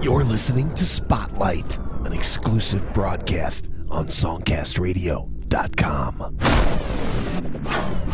You're listening to Spotlight, an exclusive broadcast on SongcastRadio.com.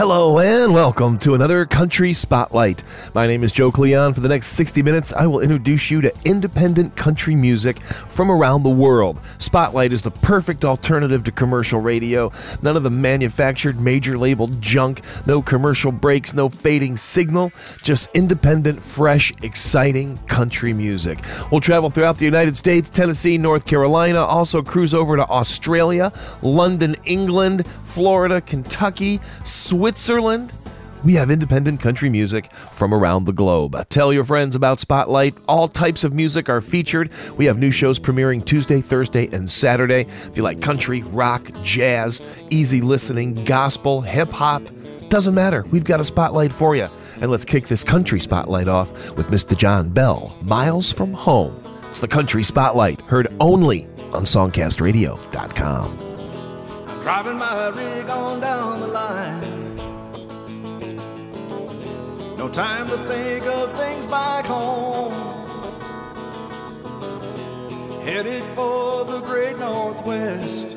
Hello and welcome to another Country Spotlight. My name is Joe Cleon. For the next 60 minutes, I will introduce you to independent country music from around the world. Spotlight is the perfect alternative to commercial radio. None of the manufactured major label junk, no commercial breaks, no fading signal, just independent, fresh, exciting country music. We'll travel throughout the United States, Tennessee, North Carolina, also cruise over to Australia, London, England, Florida, Kentucky, Switzerland. We have independent country music from around the globe. Uh, tell your friends about Spotlight. All types of music are featured. We have new shows premiering Tuesday, Thursday, and Saturday. If you like country, rock, jazz, easy listening, gospel, hip hop, doesn't matter. We've got a spotlight for you. And let's kick this country spotlight off with Mr. John Bell, Miles from Home. It's the Country Spotlight, heard only on SongcastRadio.com. Driving my rig on down the line. No time to think of things back home. Headed for the great Northwest.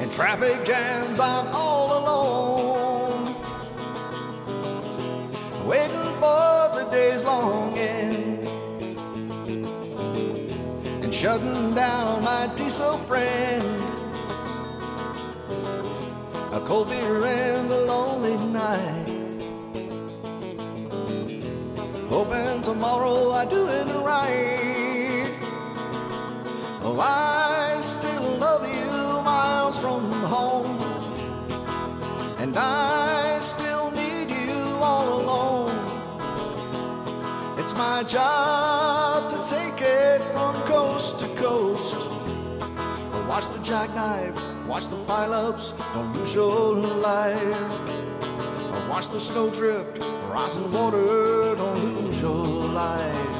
In traffic jams, I'm all alone. Waiting for the day's long end shutting down my diesel friend. A cold beer in the lonely night. Hoping tomorrow I do it right. Oh, I still love you miles from home. And I still need you all alone. It's my job Watch the jackknife, watch the pileups, don't lose your life. Watch the snowdrift, rising water, don't lose your life.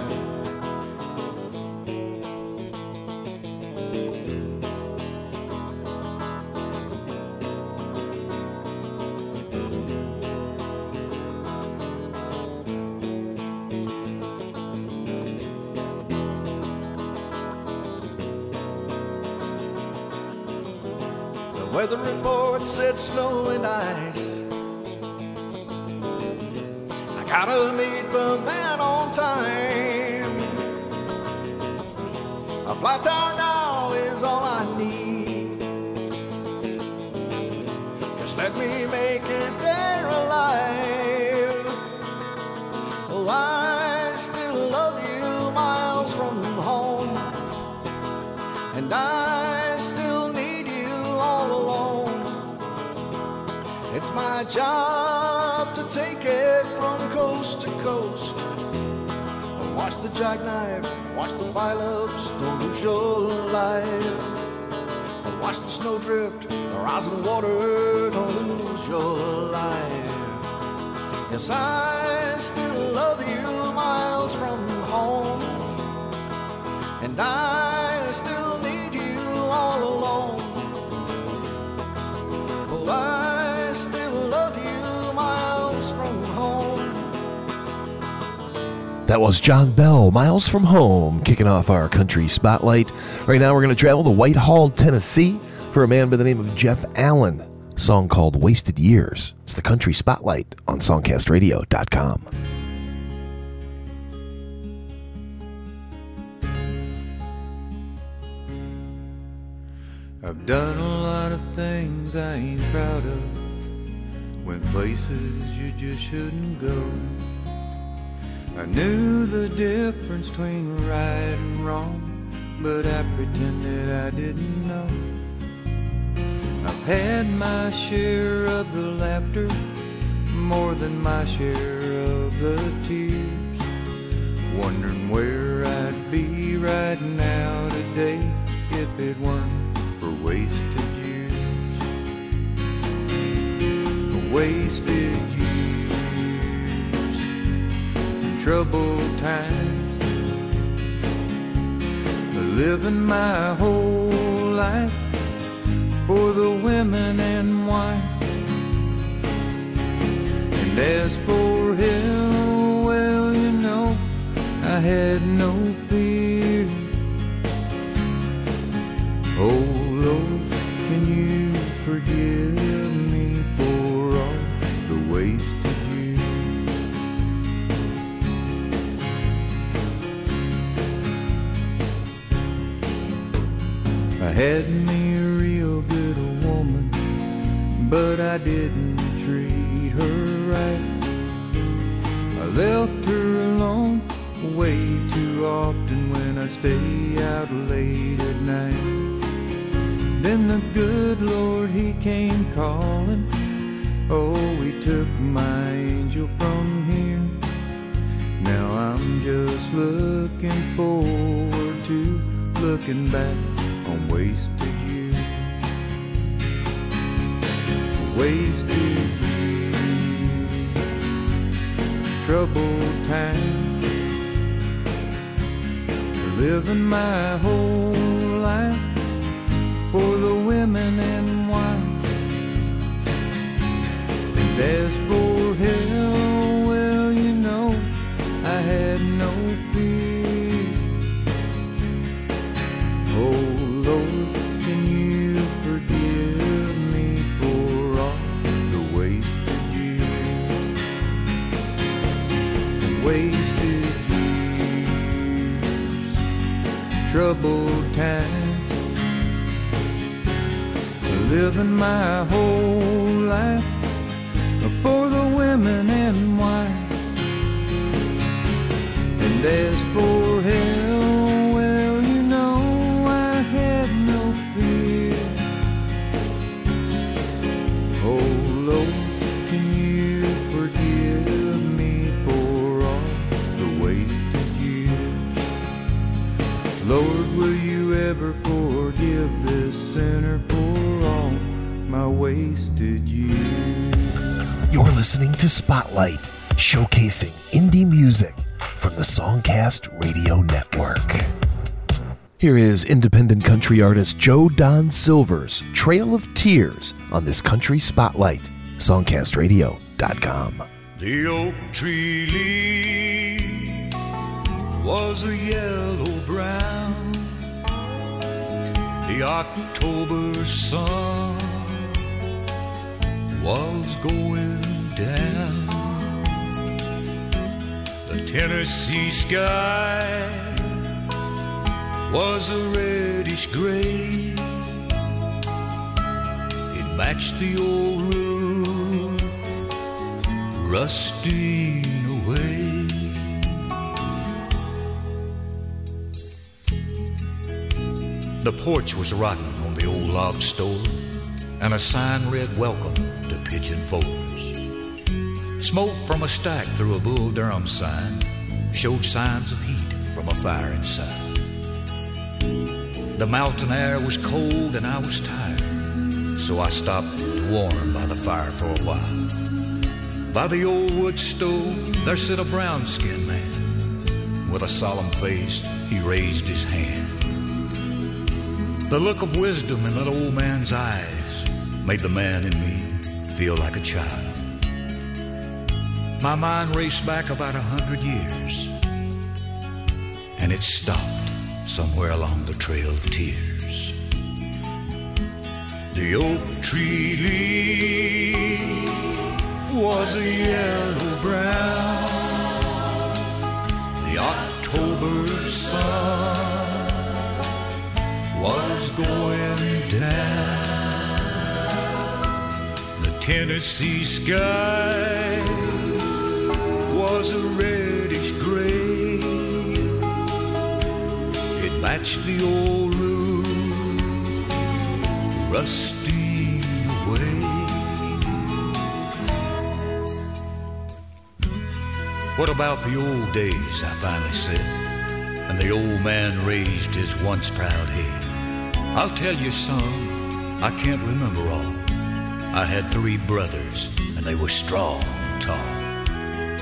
Said snow and ice. I gotta meet the man on time. A flat tire job to take it from coast to coast. Watch the jackknife, watch the pileups, don't lose your life. Watch the snowdrift, the rising water, don't lose your life. Yes, I still love you miles from home. And I still That was John Bell, Miles from Home, kicking off our country spotlight. Right now, we're going to travel to Whitehall, Tennessee, for a man by the name of Jeff Allan. Song called Wasted Years. It's the country spotlight on SongcastRadio.com. I've done a lot of things I ain't proud of. Went places you just shouldn't go. I knew the difference between right and wrong, but I pretended I didn't know. I've had my share of the laughter, more than my share of the tears. Wondering where I'd be right now today if it weren't for wasted years. Wasted years, troubled times. Living my whole life for the women and wine. And as for him, well, you know, I had no me a real good woman, but I didn't treat her right. I left her alone way too often when I stay out late at night. Then the good Lord, He came calling. Oh, He took my angel from here. Now I'm just looking forward to looking back wasted years. Wasted years. Troubled times. Living my whole life for the women and wine. And as for hell, troubled times living my whole life for the women and wine. And as for hell, listening to Spotlight, showcasing indie music from the Songcast Radio Network. Here is independent country artist Joe Don Silver's Trail of Tears on this Country Spotlight, songcastradio.com. The oak tree leaf was a yellow brown. The October sun was going down. The Tennessee sky was a reddish gray. It matched the old roof rusting away. The porch was rotten on the old log store, and a sign read Welcome to Pigeon Forge. Smoke from a stack through a Bull Durham sign showed signs of heat from a fire inside. The mountain air was cold and I was tired, so I stopped to warm by the fire for a while. By the old wood stove, there sat a brown skinned man. With a solemn face, he raised his hand. The look of wisdom in that old man's eyes made the man in me feel like a child. My mind raced back about a hundred years, and it stopped somewhere along the trail of tears. The oak tree leaf was a yellow brown. The October sun was going down. The Tennessee sky was a reddish gray. It matched the old roof rusting away. What about the old days? I finally said. And the old man raised his once proud head. I'll tell you some, I can't remember all. I had three brothers, and they were strong and tall.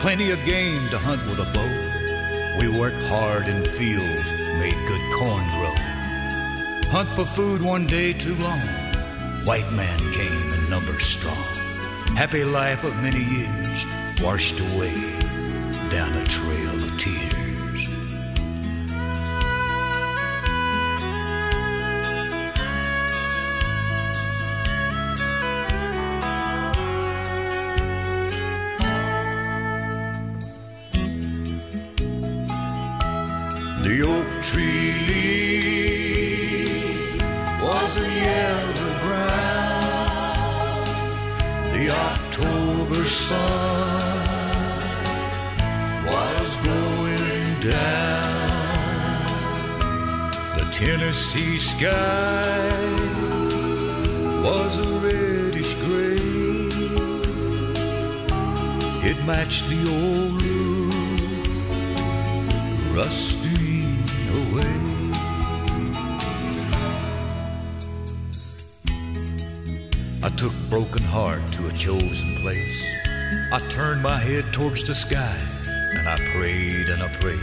Plenty of game to hunt with a bow. We worked hard in fields, made good corn grow. Hunt for food one day too long. White man came in numbers strong. Happy life of many years washed away down a trail of tears. The sky and I prayed and I prayed.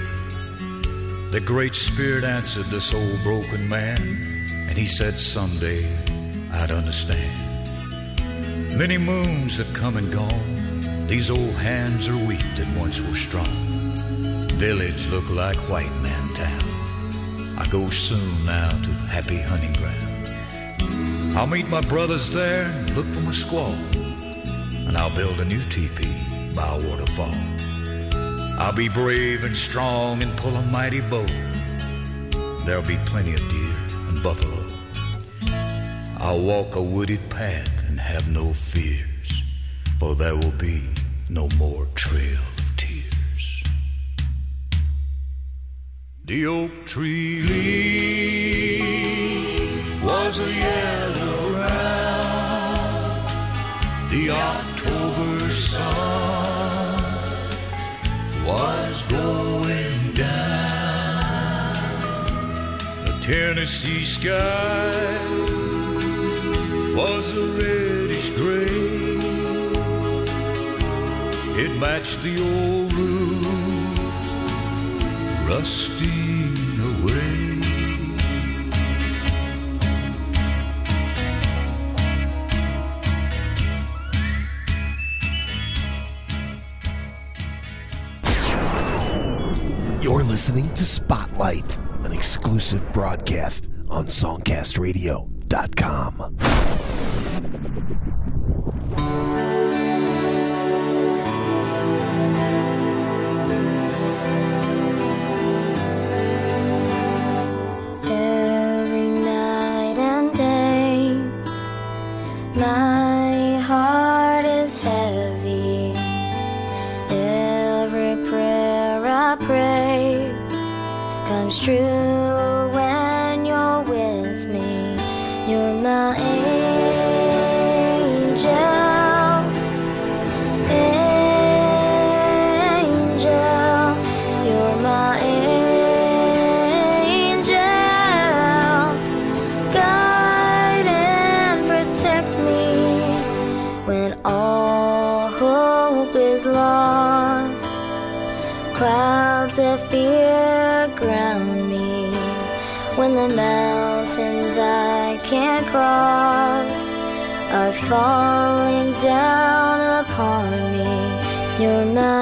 The Great Spirit answered this old broken man and he said someday I'd understand. Many moons have come and gone. These old hands are weak that once were strong. Village look like white man town. I go soon now to happy hunting ground. I'll meet my brothers there and look for my squaw. And I'll build a new teepee by a waterfall. I'll be brave and strong and pull a mighty bow. There'll be plenty of deer and buffalo. I'll walk a wooded path and have no fears, for there will be no more trail of tears. The oak tree leaf was a yellow round. The October Tennessee sky was a reddish gray. It matched the old roof, rusting away. You're listening to Spotlight, exclusive broadcast on SongcastRadio.com. comes true mountains I can't cross are falling down upon me. You're my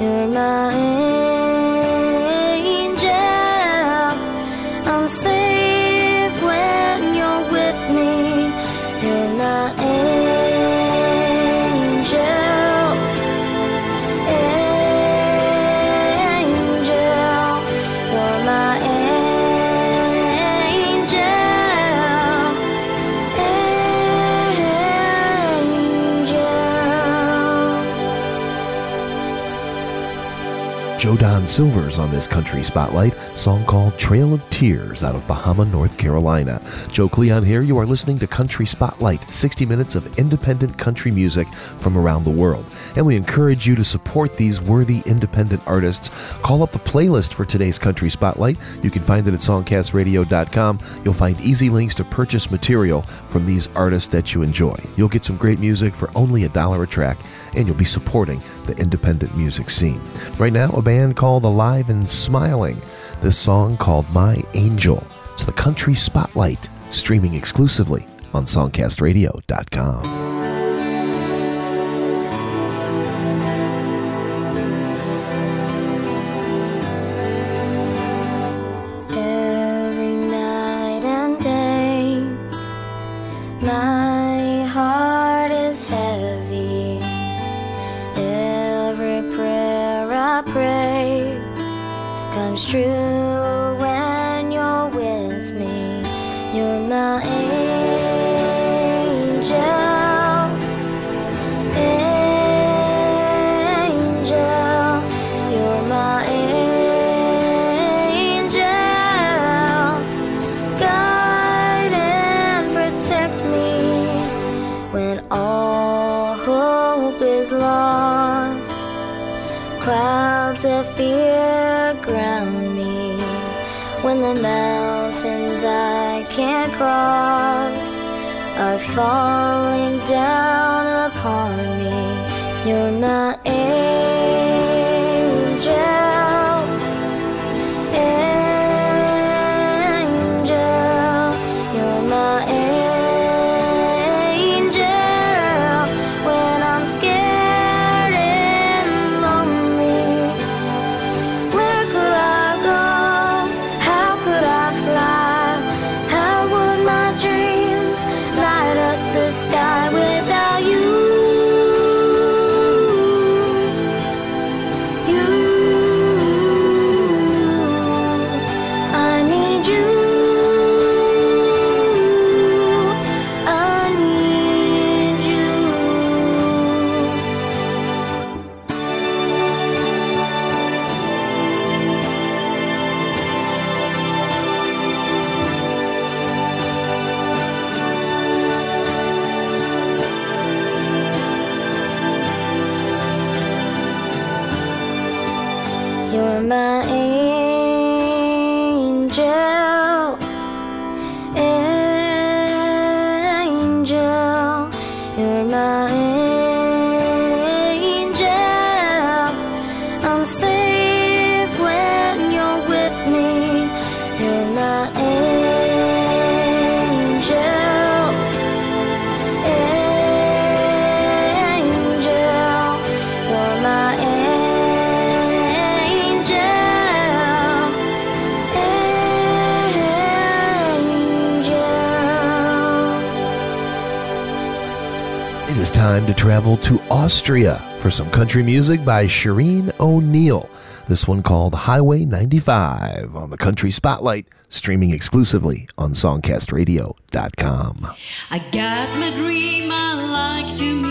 You're my Silvers on this country spotlight, song called Trail of Tears out of Bahama, North Carolina. Joe Cleon here. You are listening to Country Spotlight, 60 minutes of independent country music from around the world. And we encourage you to support these worthy independent artists. Call up the playlist for today's Country Spotlight. You can find it at songcastradio.com. You'll find easy links to purchase material from these artists that you enjoy. You'll get some great music for only a dollar a track, and you'll be supporting the independent music scene. Right now, a band called Alive and Smiling. This song called My Angel. It's the Country Spotlight, streaming exclusively on songcastradio.com. Clouds of fear ground me when the mountains I can't cross are falling down upon me. You're my angel. It is time to travel to Austria for some country music by Sharine O'Neill. This one called Highway 95 on the Country Spotlight, streaming exclusively on songcastradio.com. I got my dream, I like to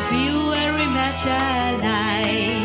like I feel very much alive. I'm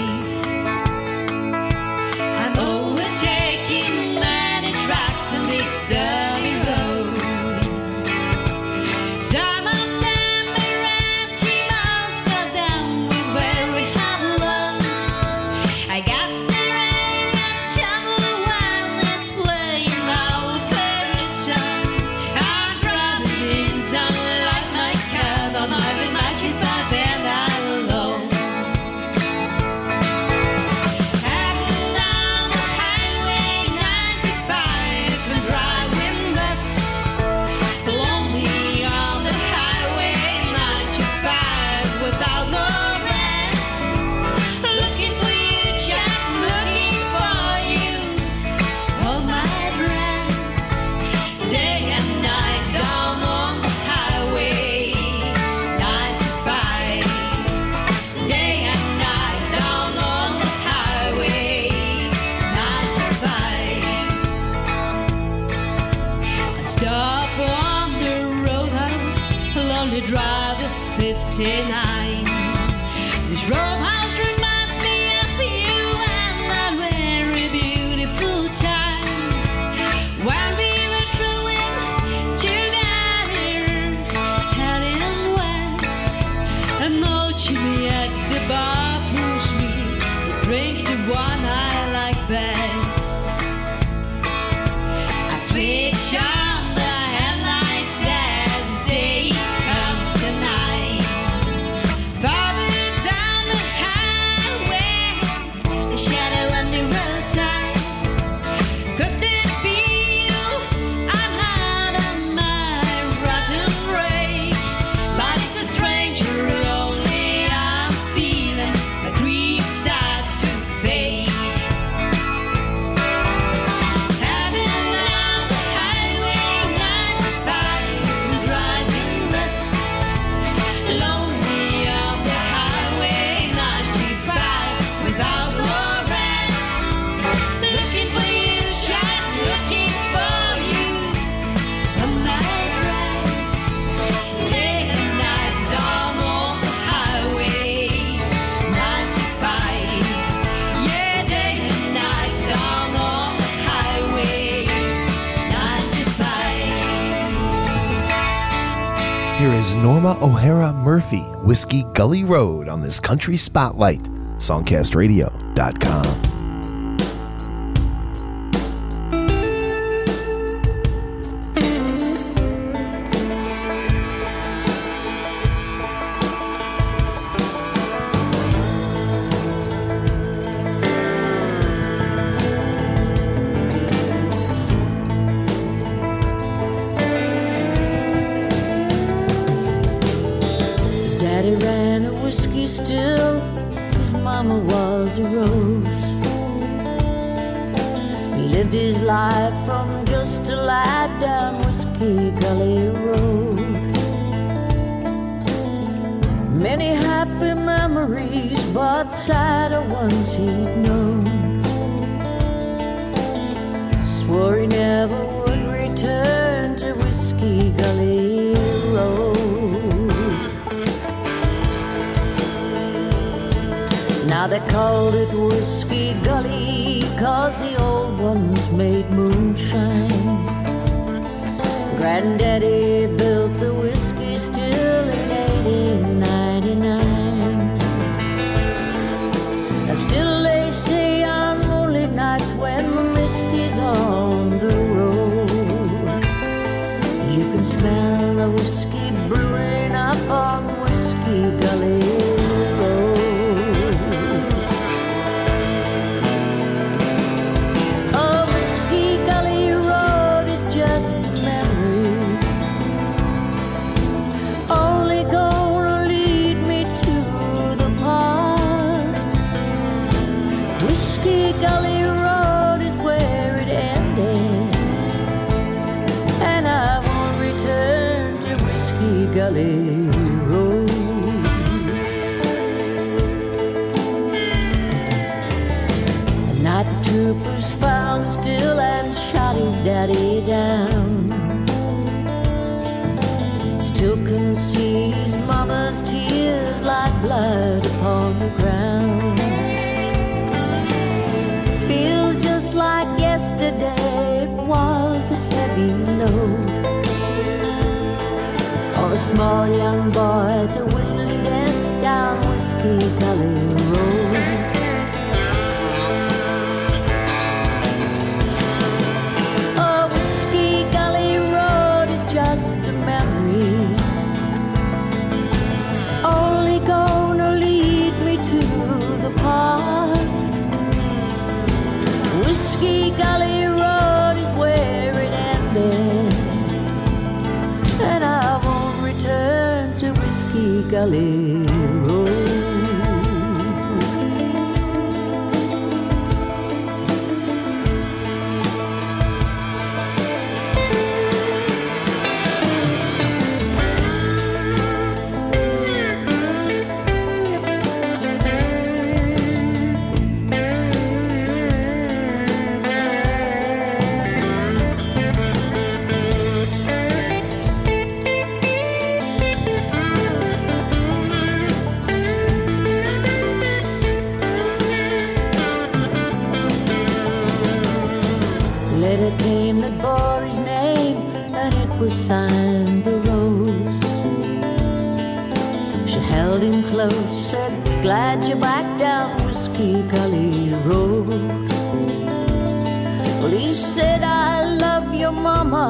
59 O'Hara Murphy, Whiskey Gully Road on this country spotlight, songcastradio.com. Troopers found still and shot his daddy down. Still can see his mama's tears like blood upon the ground. Feels just like yesterday, it was a heavy load. For a small young boy to witness death down Whiskey Gully Gully Road. Well, he said, I love your mama,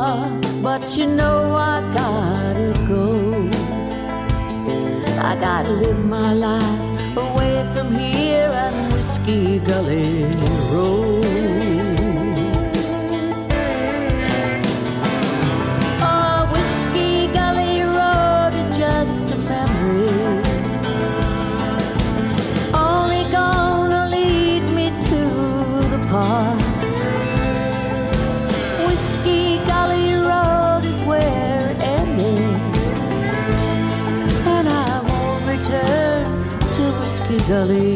but you know I gotta go. I gotta live my life away from here and Whiskey Gully Whiskey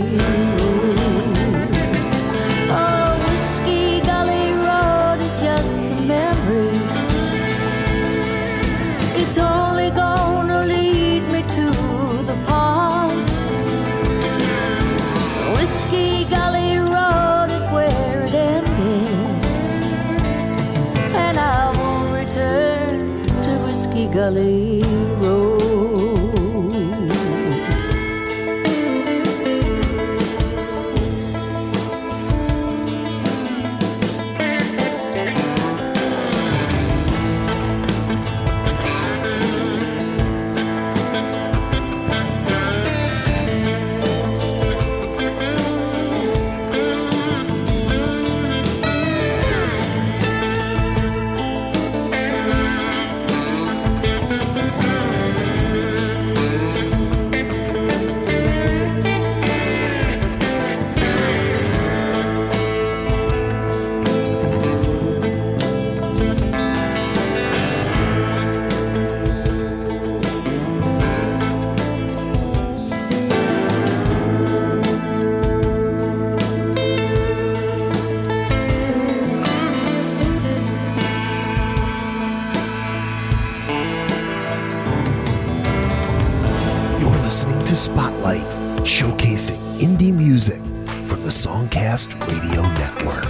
Spotlight, showcasing indie music from the Songcast Radio Network.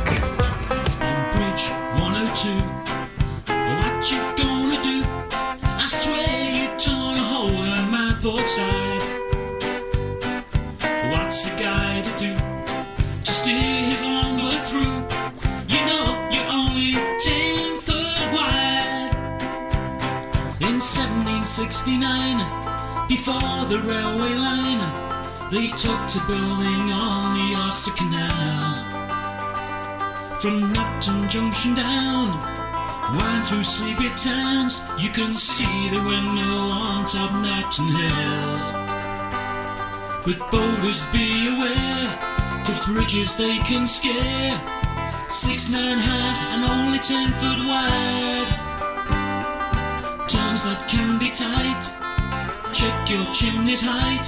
on Bridge 102. What you gonna do? I swear you torn a hole in my port side. What's a guy to do to steer his longboat through? You know you're only ten foot wide. In 1769, before the railway line, they took to building on the Oxford Canal. From Napton Junction down, wind through sleepy towns, you can see the windmill on top Notting Hill. But boulders be aware, those bridges they can scare. Six nine high and only ten foot wide. Towns that can be tight, check your chimney's height.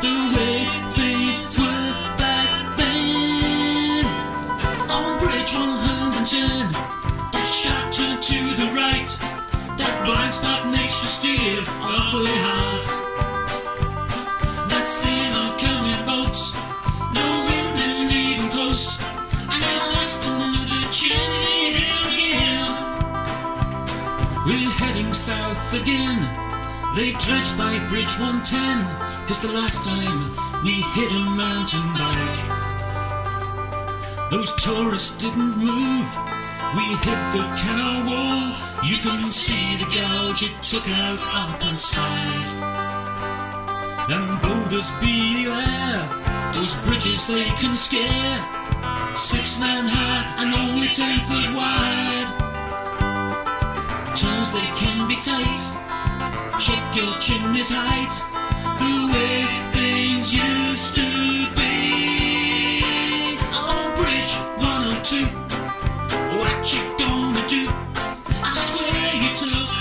The way things were back then. On Bridge 110, the sharp turn to the right. That blind spot makes you steer awfully hard. That scene on coming boats, no wind and even close. And at last another chimney here again. We're heading south again. They dredged by Bridge 110, cause the last time we hit a mountain bike. Those tourists didn't move. We hit the canal wall. You can see the gouge it took out up and side. And boulders be there. Those bridges they can scare. Six nine high and only ten foot wide. Turns they can be tight. Check your chimney's height. The way things used to be. On Bridge 102. What you gonna do? I swear you took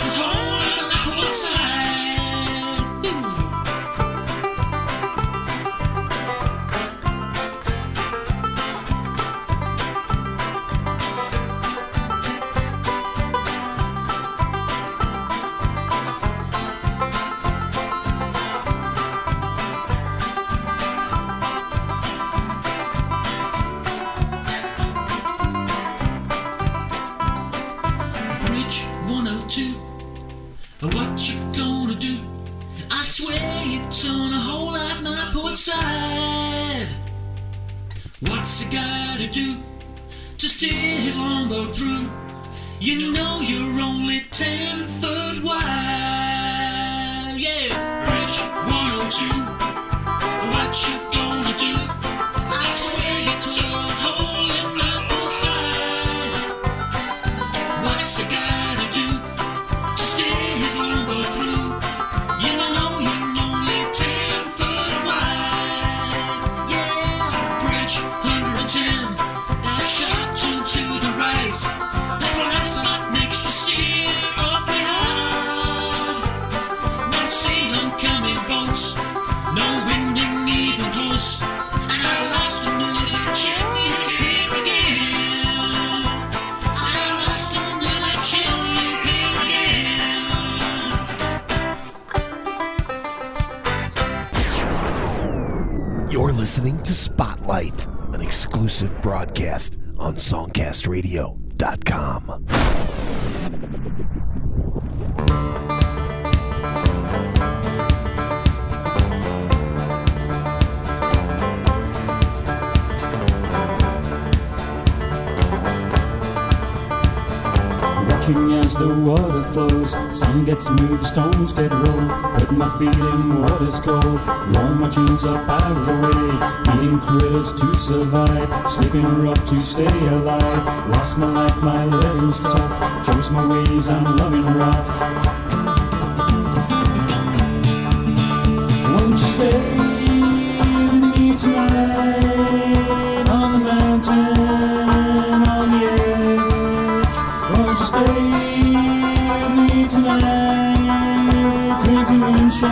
listening to Spotlight, an exclusive broadcast on SongcastRadio.com. Watching as the water flows, sun gets moved, stones get rolled. Put my feet in water's cold, roll my jeans up out of the way. Eating critters to survive, sleeping rough to stay alive. Lost my life, my living's tough. Chose my ways, I'm loving rough. Won't you stay with me tonight by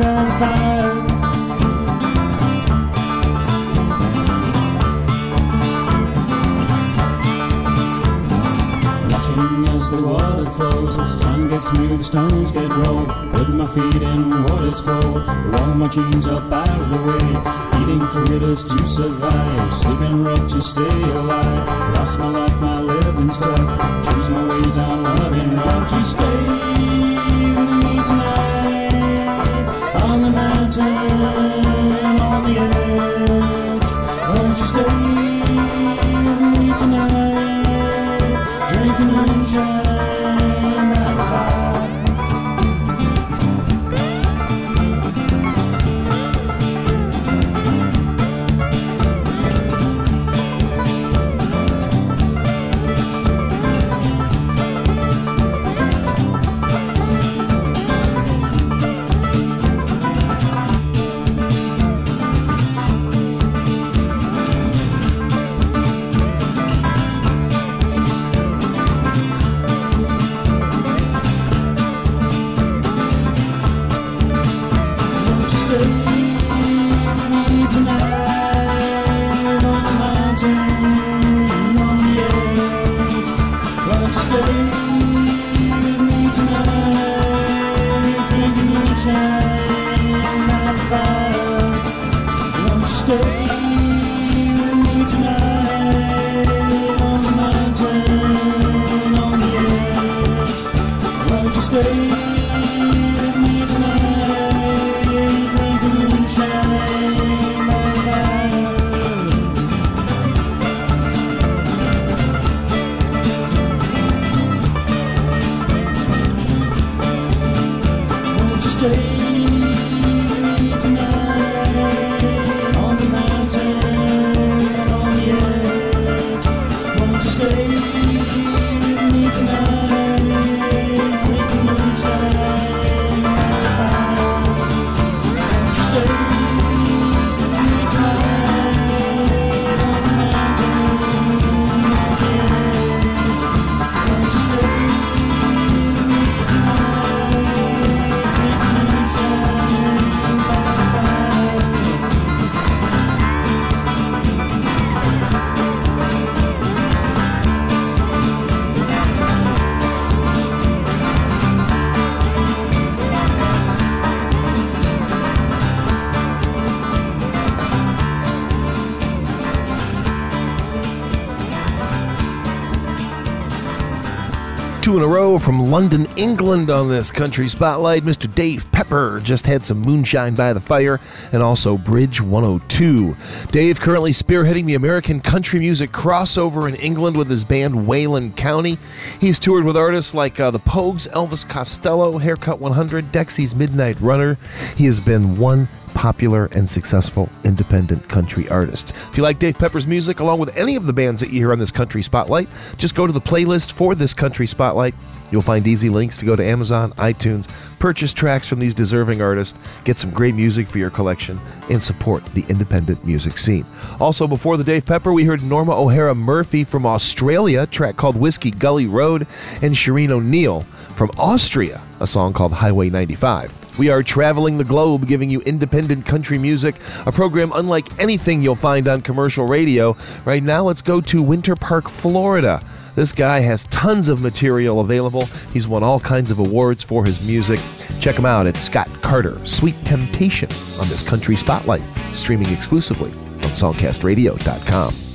the fire? Watching as the water flows, sun gets smooth, stones get rolled. Put my feet in water's cold, roll my jeans up out of the way. Eating critters to survive, sleeping rough to stay alive. Lost my life, my living's tough. Choose my ways, I'm loving. Won't you stay tonight on the mountain, two in a row from London, England on this country spotlight. Mr. Dave Pepper just had some Moonshine by the Fire and also Bridge 102. Dave currently spearheading the American country music crossover in England with his band Wayland County. He's toured with artists like uh, the Pogues, Elvis Costello, Haircut 100, Dexy's Midnight Runner. He has been one popular and successful independent country artist. If you like Dave Pepper's music, along with any of the bands that you hear on this Country Spotlight, just go to the playlist for this Country Spotlight. You'll find easy links to go to Amazon, iTunes, purchase tracks from these deserving artists, get some great music for your collection, and support the independent music scene. Also, before the Dave Pepper, we heard Norma O'Hara Murphy from Australia, track called Whiskey Gully Road, and Sharine O'Neill from Austria, a song called Highway 95. We are traveling the globe giving you independent country music, a program unlike anything you'll find on commercial radio. Right now, let's go to Winter Park, Florida. This guy has tons of material available. He's won all kinds of awards for his music. Check him out at Scott Carter, Sweet Temptation, on this Country Spotlight, streaming exclusively on SongcastRadio.com.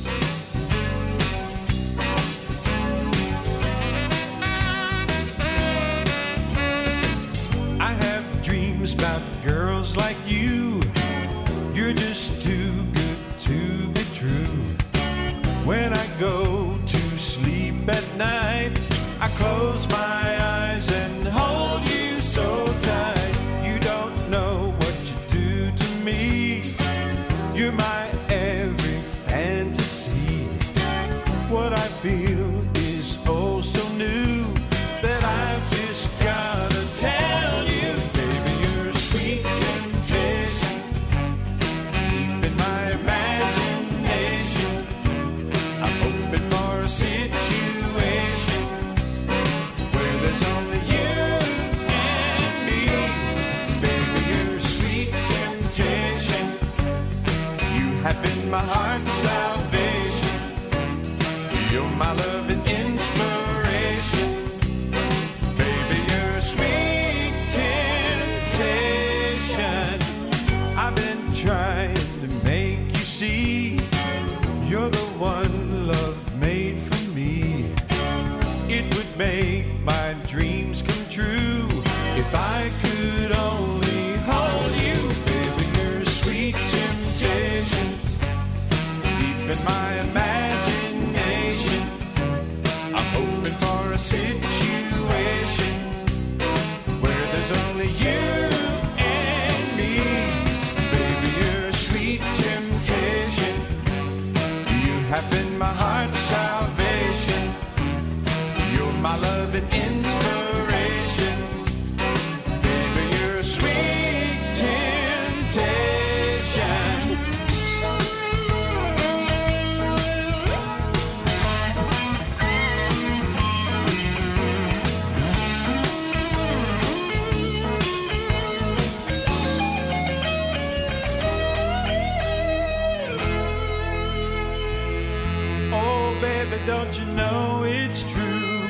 baby, don't you know it's true?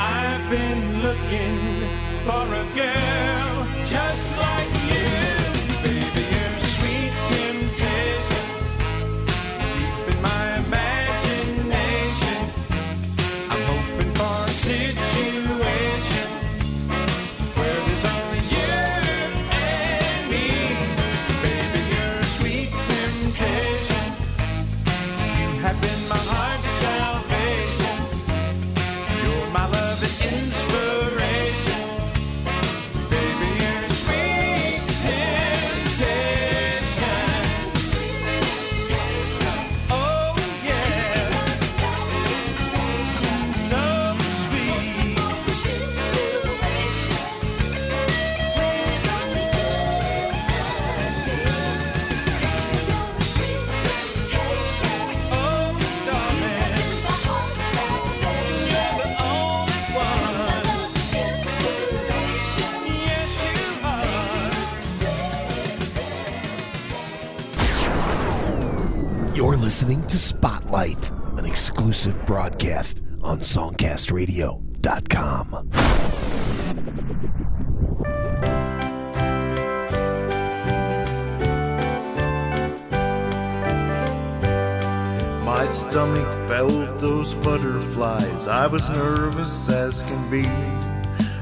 I've been looking for a girl just broadcast on SongcastRadio.com. My stomach felt those butterflies. I was nervous as can be.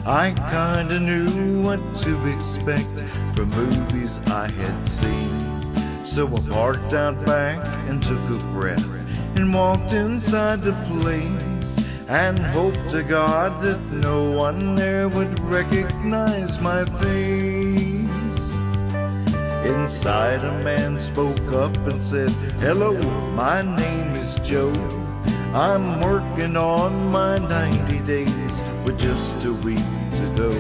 I kinda knew what to expect from movies I had seen. So I parked out back and took a breath and walked inside the place and hoped to God that no one there would recognize my face. Inside, a man spoke up and said, Hello, my name is Joe. I'm working on my 90 days with just a week to go.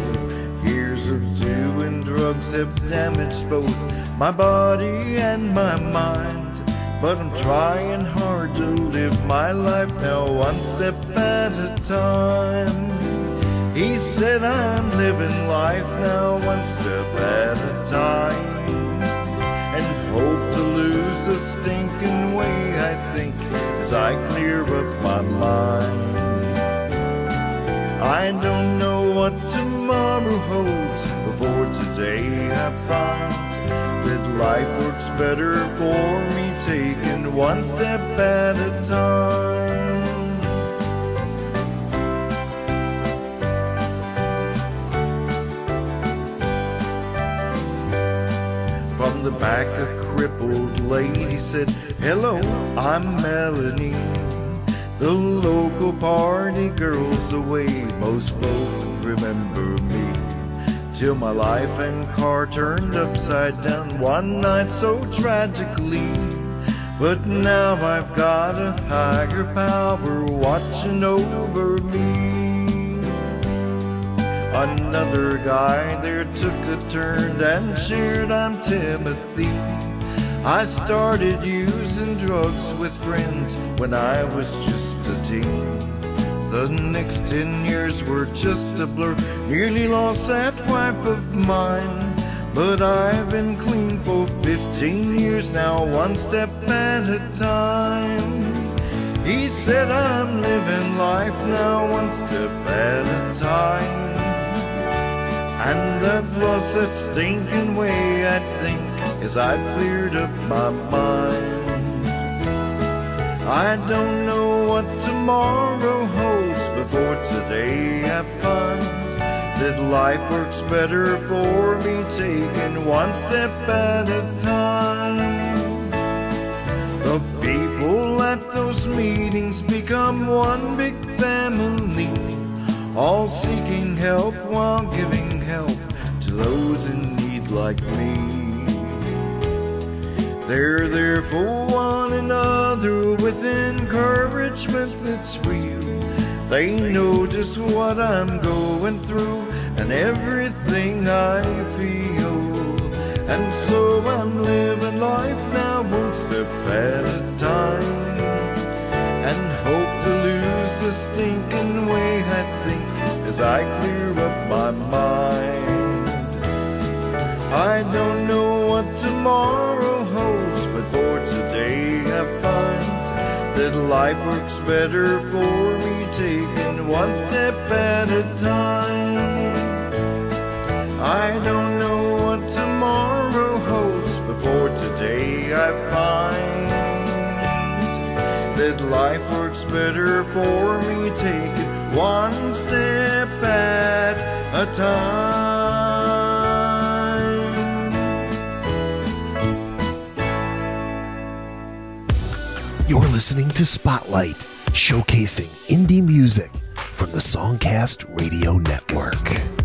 Years of doing drugs have damaged both my body and my mind. But I'm trying hard to live my life now, one step at a time. He said, I'm living life now, one step at a time and hope to lose the stinking way I think as I clear up my mind. I don't know what tomorrow holds before today I find that life works better for me taking one step at a time. From the back, a crippled lady said, Hello, I'm Melanie. The local party girl's the way most folk remember me. Till my life and car turned upside down one night so tragically. But now I've got a higher power watching over me. Another guy there took a turn and shared I'm Timothy. I started using drugs with friends when I was just a teen. The next ten years were just a blur, nearly lost that wife of mine. But I've been clean for 15 years now, one step at a time. He said I'm living life now, one step at a time. And I've lost that stinking way, I think, as I've cleared up my mind. I don't know what tomorrow holds before today I find that life works better for me taking one step at a time. The people at those meetings become one big family, all seeking help while giving help to those in need like me. They're there for one another with encouragement that's real. They know just what I'm going through and everything I feel. And so I'm living life now one step at a time. And hope to lose the stinking way I think as I clear up my mind. I don't know what tomorrow holds, but for today I find that life works better for me taking one step at a time. I don't know what tomorrow holds, before today I find that life works better for me taking one step at a time. You're listening to Spotlight, showcasing indie music from the Songcast Radio Network.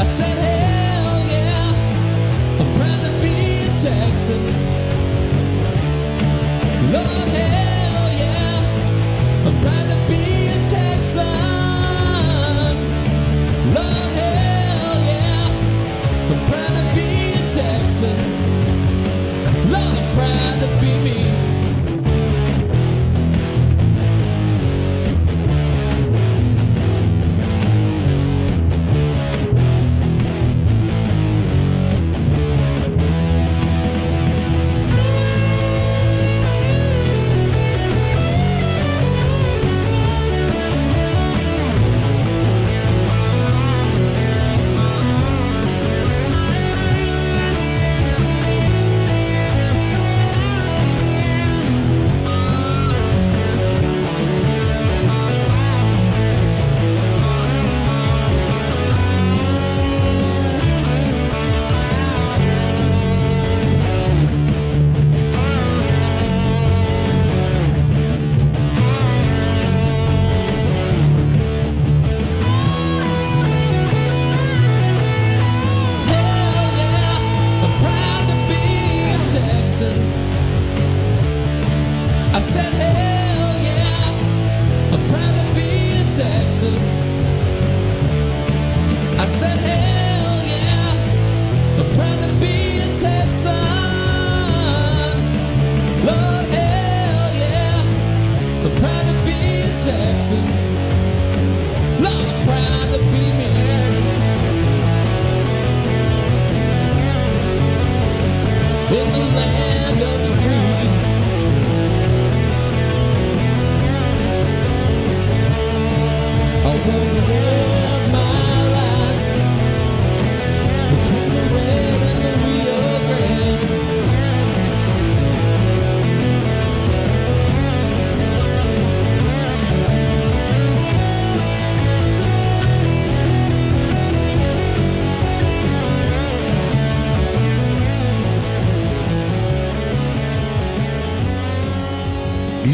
I said, hell yeah, I'm proud to be a Texan.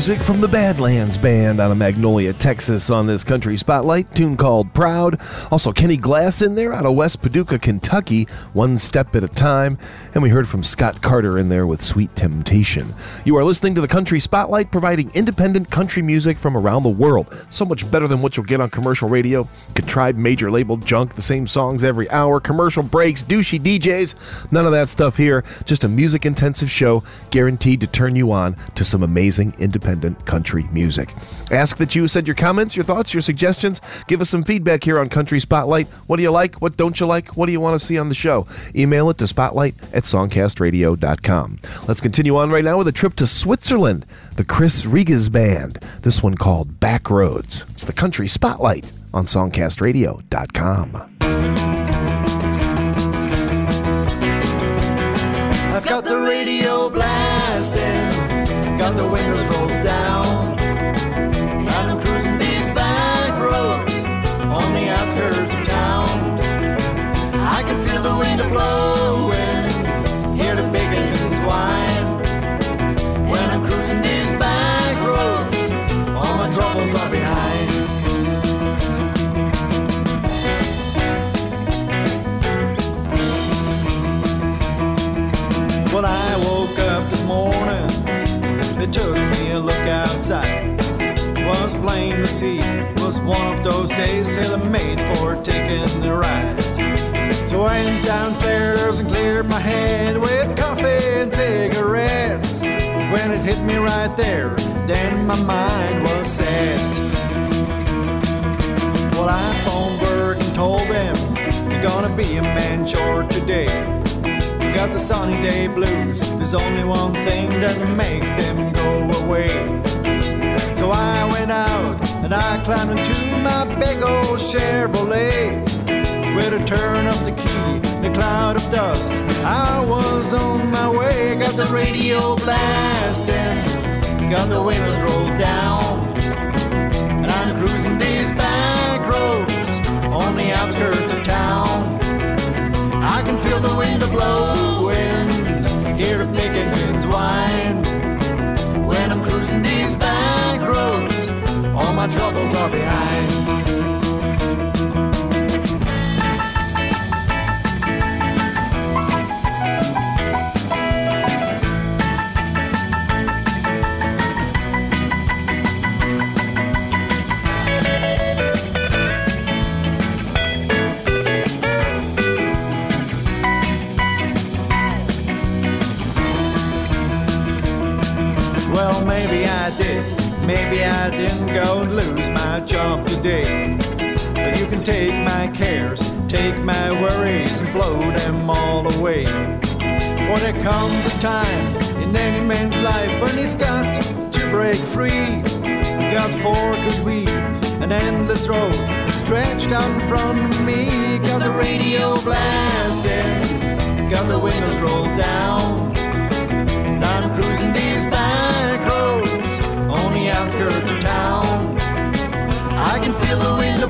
Music from the Badlands Band out of Magnolia, Texas on this country spotlight. Tune called Proud. Also, Kenny Glass in there out of West Paducah, Kentucky, One Step at a Time. And we heard from Scott Carter in there with Sweet Temptation. You are listening to the Country Spotlight, providing independent country music from around the world. So much better than what you'll get on commercial radio. Contrived major label junk, the same songs every hour, commercial breaks, douchey DJs. None of that stuff here. Just a music intensive show guaranteed to turn you on to some amazing independent country music. Ask that you send your comments, your thoughts, your suggestions. Give us some feedback here on Country Spotlight. What do you like? What don't you like? What do you want to see on the show? Email it to spotlight at songcastradio.com. Let's continue on right now with a trip to Switzerland. The Chris Regez Band. This one called Back Roads. It's the Country Spotlight on songcastradio.com. I've got the radio blasting, I've got the windows rolled the wind there, then my mind was set. Well, I phoned work and told them you're gonna be a man short today. You Got the sunny day blues. There's only one thing that makes them go away. So I went out and I climbed into my big old Chevrolet. With a turn of the key, in a cloud of dust, I was on my way. Got the radio blasting, got the windows rolled down, and I'm cruising these back roads on the outskirts of town. I can feel the wind blowing, hear the big engines whine. When I'm cruising these back roads, all my troubles are behind. There comes a time in any man's life when he's got to break free. Got four good wheels, an endless road stretched out in front of me. Got the radio blasting, got the windows rolled down. And I'm cruising these back roads on the outskirts of town. I can feel the wind a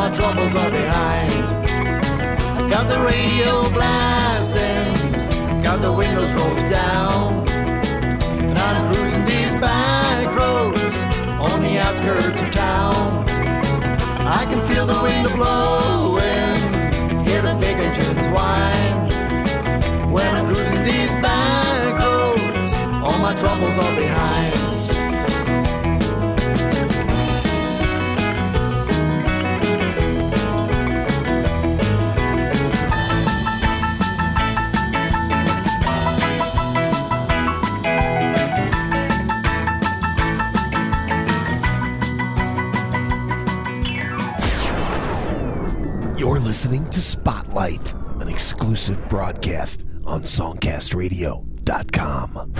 my troubles are behind. I've got the radio blasting, I've got the windows rolled down. And I'm cruising these back roads on the outskirts of town. I can feel the wind blowing, hear the big engines whine. When I'm cruising these back roads, all my troubles are behind. Listening to Spotlight, an exclusive broadcast on SongcastRadio.com.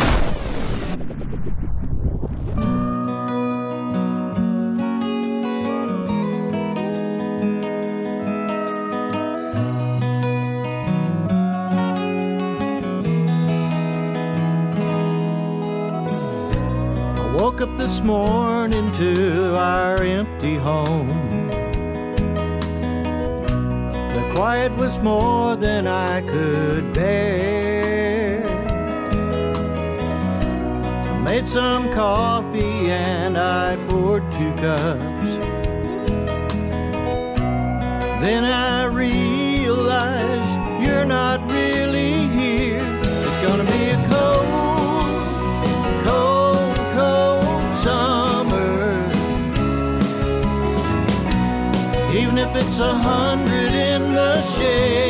I woke up this morning to our empty home. Quiet was more than I could bear. I made some coffee and I poured two cups. Then I realized you're not really here. It's gonna be a cold, cold, cold summer. Even if it's a hundred shade,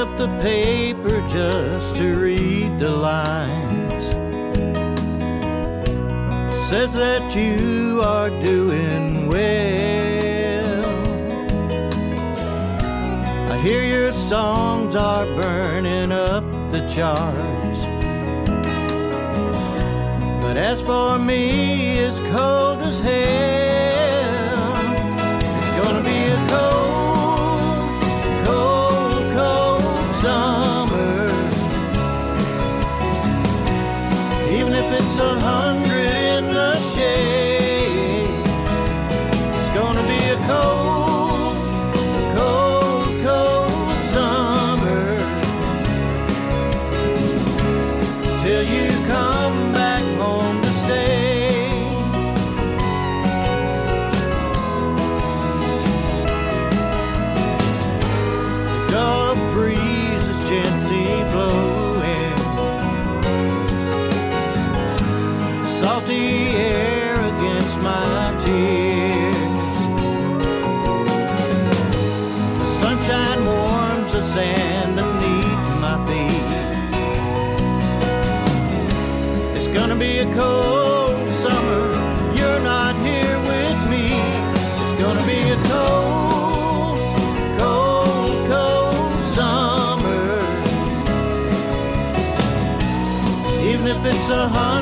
up the paper just to read the lines. Says that you are doing well. I hear your songs are burning up the charts. But as for me, it's cold as hell. Be a cold summer. You're not here with me. It's gonna be a cold, cold, cold summer. Even if it's a hundred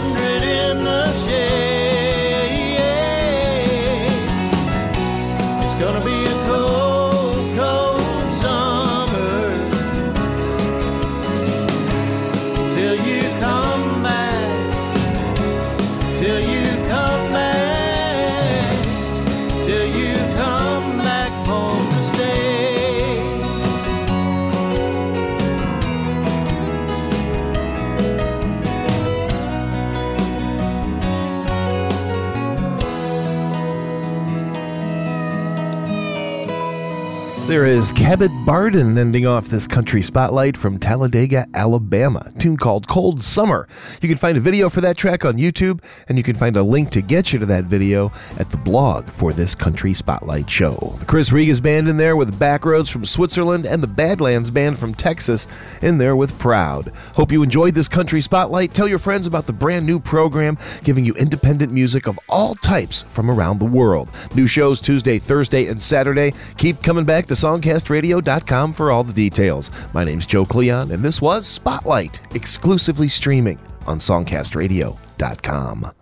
is Cabot Barden ending off this country spotlight from Talladega, Alabama, tune called Cold Summer. You can find a video for that track on YouTube, and you can find a link to get you to that video at the blog for this country spotlight show. The Chris Regez band in there with Backroads from Switzerland and the Badlands band from Texas in there with Proud. Hope you enjoyed this country spotlight. Tell your friends about the brand new program giving you independent music of all types from around the world. New shows Tuesday, Thursday, and Saturday. Keep coming back to songcastradio.com for all the details. My name's Joe Cleon, and this was Spotlight, exclusively streaming on songcastradio.com.